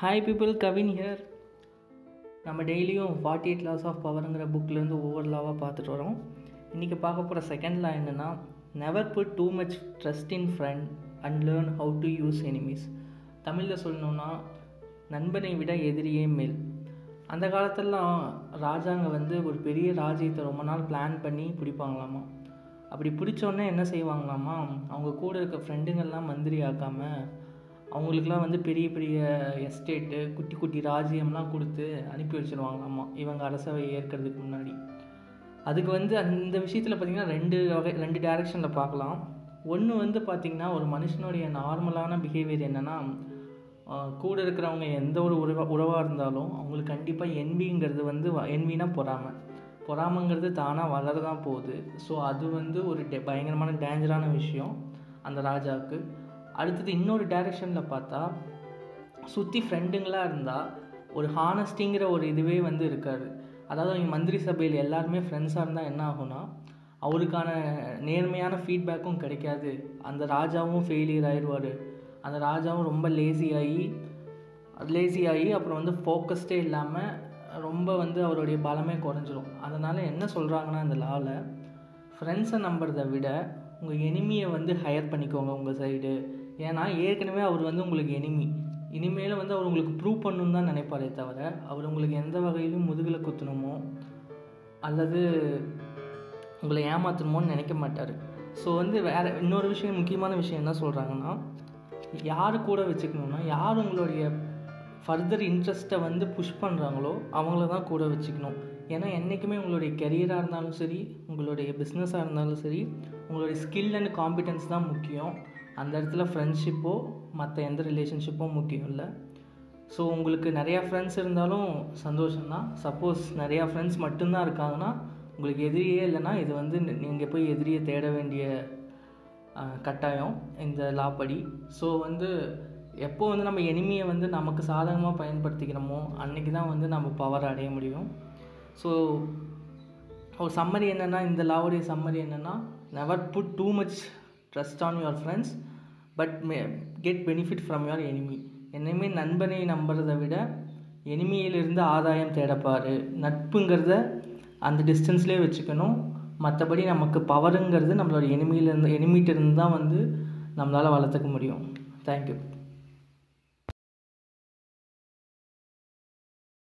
Hi people Kavin here நம்ம டெய்லியும் forty eight laws of பவருங்கிற புக்லேருந்து ஒவ்வொரு லாவாக பார்த்துட்டு வரோம். இன்றைக்கி பார்க்க போகிற செகண்ட் லா என்னென்னா never put too much trust in friend and learn how to use enemies தமிழில் சொல்லணுன்னா நண்பனை விட எதிரியே மேல். அந்த காலத்திலலாம் ராஜாங்க வந்து ஒரு பெரிய ராஜ்யத்தை ரொம்ப நாள் பிளான் பண்ணி பிடிப்பாங்களாமா. அப்படி பிடிச்சோன்னே என்ன செய்வாங்களாமா? அவங்க கூட இருக்க ஃப்ரெண்டுங்கள்லாம் மந்திரி ஆக்காமல் அவங்களுக்குலாம் வந்து பெரிய பெரிய எஸ்டேட்டு குட்டி குட்டி ராஜ்யம்லாம் கொடுத்து அனுப்பி வச்சுருவாங்களாமா இவங்க அரசவை ஏற்கிறதுக்கு முன்னாடி. அதுக்கு வந்து அந்த விஷயத்தில் பார்த்திங்கன்னா ரெண்டு வகை ரெண்டு டேரெக்ஷனில் பார்க்கலாம் ஒன்று வந்து பார்த்திங்கன்னா ஒரு மனுஷனுடைய நார்மலான பிஹேவியர் என்னென்னா கூட இருக்கிறவங்க எந்த ஒரு உறவா உறவாக இருந்தாலும் அவங்களுக்கு கண்டிப்பாக என்விங்கிறது வந்து என்வினா பொறாமை. பொறாமைங்கிறது தானாக வளர தான் போகுது. ஸோ அது வந்து ஒரு டே பயங்கரமான டேஞ்சரான விஷயம் அந்த ராஜாவுக்கு. அடுத்தது இன்னொரு டைரெக்ஷனில் பார்த்தா சுற்றி ஃப்ரெண்டுங்களாக இருந்தால் ஒரு ஹானஸ்டிங்கிற ஒரு இதுவே வந்து இருக்காது. அதாவது அவங்க மந்திரி சபையில் எல்லாருமே ஃப்ரெண்ட்ஸாக இருந்தால் என்ன ஆகும்னா அவருக்கான நேர்மையான ஃபீட்பேக்கும் கிடைக்காது. அந்த ராஜாவும் ஃபெயிலியர் ஆயிடுவார் அந்த ராஜாவும் ரொம்ப லேசியாகி லேசியாகி லேசி ஆகி அப்புறம் வந்து ஃபோக்கஸ்டே இல்லாமல் ரொம்ப வந்து அவருடைய பலமே குறைஞ்சிரும். அதனால் என்ன சொல்கிறாங்கன்னா இந்த லாவில் ஃப்ரெண்ட்ஸை நம்புறதை விட உங்கள் எனிமியை வந்து ஹையர் பண்ணிக்கோங்க உங்கள் சைடு ஏன்னா ஏற்கனவே அவர் வந்து உங்களுக்கு எனிமி இனிமேல் வந்து அவர் உங்களுக்கு ப்ரூவ் பண்ணணுன்னு தான் நினைப்பாரே தவிர அவர் உங்களுக்கு எந்த வகையிலும் முதுகில் குத்தணுமோ அல்லது உங்களை ஏமாற்றணுமோன்னு நினைக்க மாட்டார். ஸோ வந்து வேறு இன்னொரு விஷயம் முக்கியமான விஷயம் என்ன சொல்கிறாங்கன்னா யார் கூட வச்சுக்கணுன்னா யார் உங்களுடைய ஃபர்தர் இன்ட்ரெஸ்ட்டை வந்து புஷ் பண்ணுறாங்களோ அவங்கள தான் கூட வச்சுக்கணும். ஏன்னா என்றைக்குமே உங்களுடைய கெரியராக இருந்தாலும் சரி உங்களுடைய பிஸ்னஸாக இருந்தாலும் சரி உங்களுடைய ஸ்கில் அண்ட் காம்பிடன்ஸ் தான் முக்கியம். அந்த இடத்துல ஃப்ரெண்ட்ஷிப்போ மற்ற எந்த ரிலேஷன்ஷிப்போ முக்கியம் இல்லை. ஸோ உங்களுக்கு நிறையா ஃப்ரெண்ட்ஸ் இருந்தாலும் சந்தோஷம்தான். சப்போஸ் நிறையா ஃப்ரெண்ட்ஸ் மட்டும்தான் இருக்காங்கன்னா உங்களுக்கு எதிரியே இல்லைன்னா இது வந்து நீங்கள் போய் எதிரியை தேட வேண்டிய கட்டாயம் இந்த லாப்படி ஸோ வந்து எப்போ வந்து நம்ம எனிமையை வந்து நமக்கு சாதகமாக பயன்படுத்திக்கிறோமோ அன்றைக்கி தான் வந்து நம்ம பவர் அடைய முடியும். ஸோ ஒரு சம்மரி என்னென்னா இந்த லாவுடைய சம்மரி என்னென்னா never put too much trust on your friends but may get benefit from your enemy என்னையுமே நண்பனை நம்புறதை விட எனிமையிலிருந்து ஆதாயம் தேடப்பார். நட்புங்கிறத அந்த டிஸ்டன்ஸ்லேயே வச்சுக்கணும். மற்றபடி நமக்கு பவருங்கிறது நம்மளோட எனிமியிலேருந்து எனிமிட்டிருந்து தான் வந்து நம்மளால் வளர்த்துக்க முடியும். தேங்க்யூ